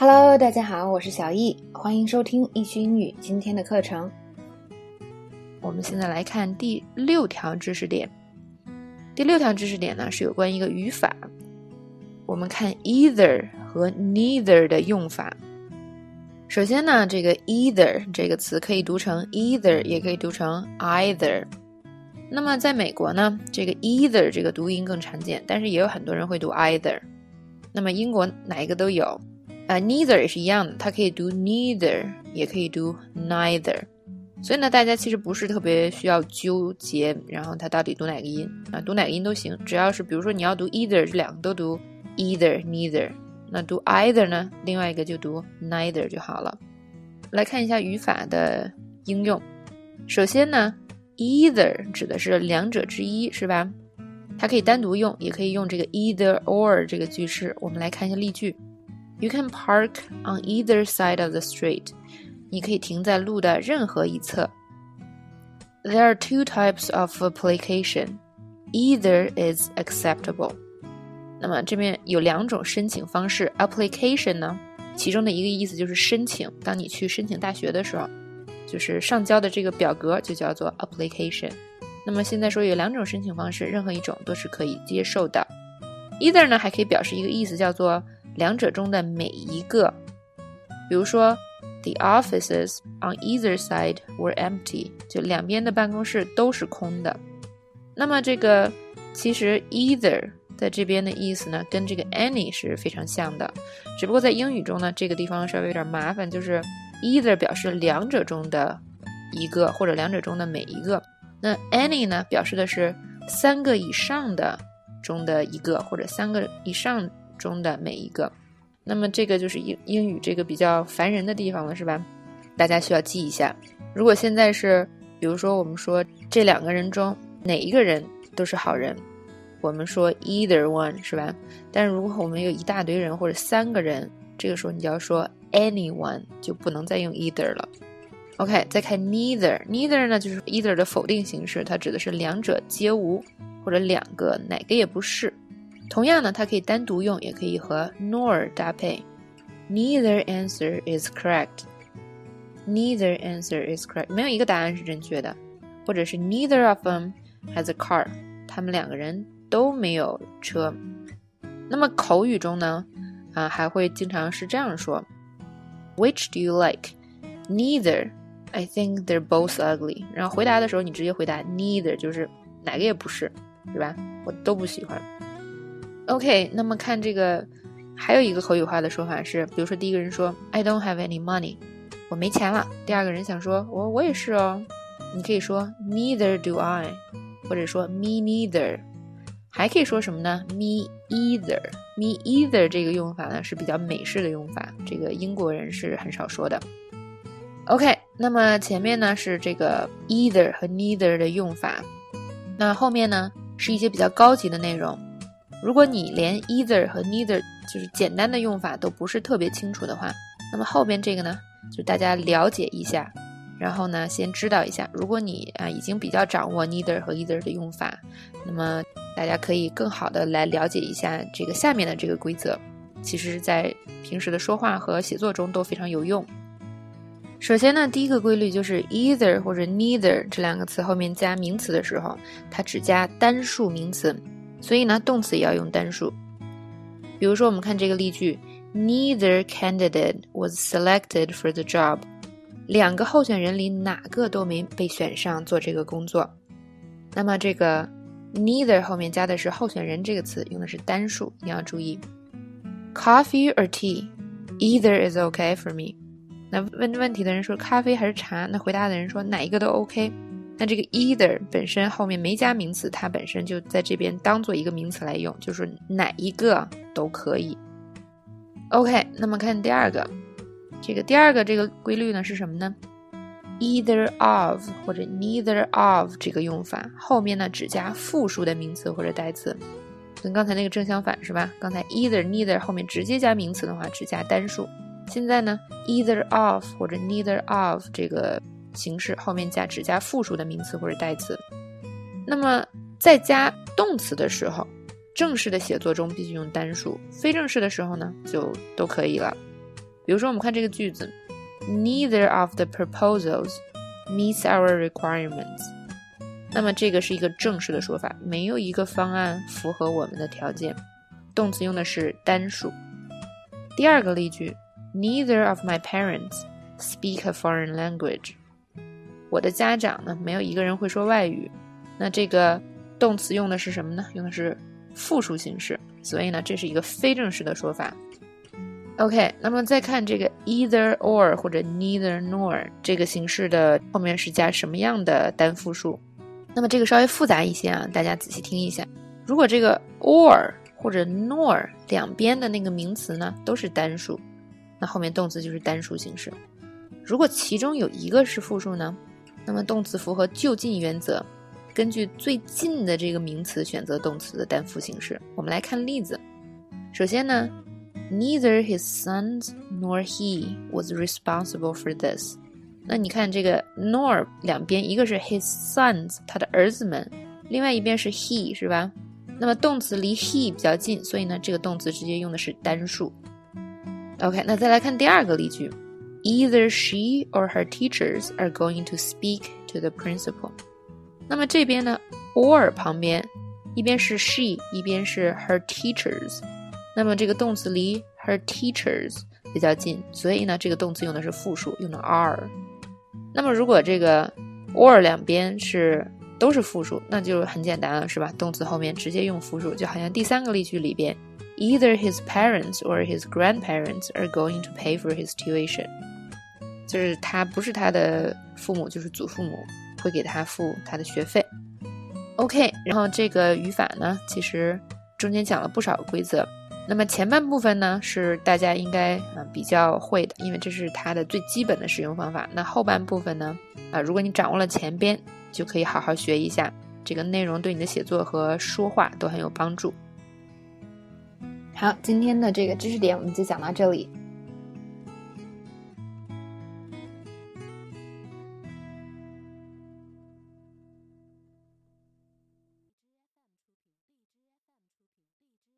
Hello，大家好，我是小易，欢迎收听易趣英语今天的课程。我们现在来看第六条知识点。第六条知识点呢是有关一个语法。我们看 either 和 neither 的用法。首先呢，这个 either 这个词可以读成 either，也可以读成 either。那么在美国呢，这个 either 这个读音更常见，但是也有很多人会读 either。那么英国哪一个都有，啊，neither 也是一样的，它可以读 neither，也可以读 neither。所以呢，大家其实不是特别需要纠结，然后它到底读哪个音啊？读哪个音都行，只要是比如说你要读 either，这两个都读 either neither。那读 either 呢，另外一个就读 neither 就好了。来看一下语法的应用。首先呢，either 指的是两者之一，是吧？它可以单独用，也可以用这个 either or 这个句式。我们来看一下例句：You can park on either side of the street。你可以停在路的任何一侧。There are two types of application. Either is acceptable. 那么这边有两种申请方式。Application 呢，其中的一个意思就是申请。当你去申请大学的时候，就是上交的这个表格就叫做 application。那么现在说有两种申请方式，任何一种都是可以接受的。Either 呢还可以表示一个意思，叫做两者中的每一个。比如说，The offices on either side were empty，就两边的办公室都是空的。那么这个其实 either 在这边的意思呢，跟这个 any 是非常像的，只不过在英语中呢，这个地方稍微有点麻烦，就是 either 表示两者中的一个或者两者中的每一个。那 any 呢，表示的是三个以上的中的一个，或者三个以上中的每一个。那么这个就是英英语这个比较烦人的地方了，是吧？大家需要记一下。如果现在是，比如说我们说这两个人中哪一个人都是好人，我们说 either one 是吧？但是如果我们有一大堆人或者三个人，这个时候你就要说 anyone，就不能再用 either 了。OK，再看 neither，neither 呢就是 either 的否定形式，它指的是两者皆无，或者两个哪个也不是。同样呢，它可以单独用，也可以和 nor 搭配。Neither answer is correct. Neither answer is correct. 没有一个答案是正确的，或者是 neither of them has a car. 他们两个人都没有车。那么口语中呢，啊还会经常是这样说：Which do you like? Neither. I think they're both ugly. 然后回答的时候，你直接回答 neither，就是哪个也不是，是吧？我都不喜欢。OK，那么看这个，还有一个口语化的说法是，比如说第一个人说 I don't have any money，我没钱了。第二个人想说我我也是哦，你可以说 Neither do I，或者说 Me neither，还可以说什么呢？Me either，Me either 这个用法呢是比较美式的用法，这个英国人是很少说的。OK，那么前面呢是这个 either 和 neither 的用法，那后面呢是一些比较高级的内容。如果你连 either 和 neither 就是简单的用法都不是特别清楚的话，那么后边这个呢就大家了解一下，然后呢先知道一下。如果你啊已经比较掌握 neither 和 either 的用法，那么大家可以更好的来了解一下这个下面的这个规则，其实在平时的说话和写作中都非常有用。首先呢，第一个规律就是 either 或者 neither 这两个词后面加名词的时候，它只加单数名词，所以呢，动词也要用单数。比如说，我们看这个例句：Neither candidate was selected for the job。两个候选人里哪个都没被选上做这个工作。那么这个 neither 后面加的是候选人这个词，用的是单数，你要注意。Coffee or tea？Either is okay for me。那问问题的人说咖啡还是茶？那回答的人说哪一个都 OK。那这个 either 本身后面没加名词，它本身就在这边当做一个名词来用，就是哪一个都可以。OK，那么看第二个，这个第二个这个规律呢是什么呢？either of 或者 neither of 这个用法后面呢只加复数的名词或者代词，跟刚才那个正相反是吧？刚才 either neither 后面直接加名词的话只加单数。现在呢，either of 或者 neither of 这个形式后面加只加复数的名词或者代词。那么在加动词的时候，正式的写作中必须用单数，非正式的时候呢就都可以了。比如说，我们看这个句子，Neither of the proposals meets our requirements。那么这个是一个正式的说法，没有一个方案符合我们的条件。动词用的是单数。第二个例句，Neither of my parents speak a foreign language。我的家长呢，没有一个人会说外语。那这个动词用的是什么呢？用的是复数形式，所以呢，这是一个非正式的说法。OK，那么再看这个 either or 或者 neither nor 这个形式的后面是加什么样的单复数？那么这个稍微复杂一些啊，大家仔细听一下。如果这个 or 或者 nor 两边的那个名词呢都是单数，那后面动词就是单数形式。如果其中有一个是复数呢，那么动词符合就近原则，根据最近的这个名词选择动词的单复形式。我们来看例子。首先呢。Neither his sons nor he was responsible for this。那你看这个 nor 两边，一个是 his sons 他的儿子们，另外一边是 he 是吧？那么动词离 he 比较近，所以呢这个动词直接用的是单数。OK，那再来看第二个例句 ，Either she or her teachers are going to speak to the principal。那么这边呢 or 旁边，一边是 she，一边是 her teachers。那么这个动词离 her teachers 比较近，所以呢，这个动词用的是复数，用的 are。那么如果这个 or 两边是都是复数，那就很简单了，是吧？动词后面直接用复数，就好像第三个例句里边，either his parents or his grandparents are going to pay for his tuition， 就是他不是他的父母，就是祖父母会给他付他的学费。OK，然后这个语法呢，其实中间讲了不少规则。那么前半部分呢，是大家应该啊比较会的，因为这是它的最基本的使用方法。那后半部分呢，啊，如果你掌握了前边，就可以好好学一下这个内容，对你的写作和说话都很有帮助。好，今天的这个知识点我们就讲到这里。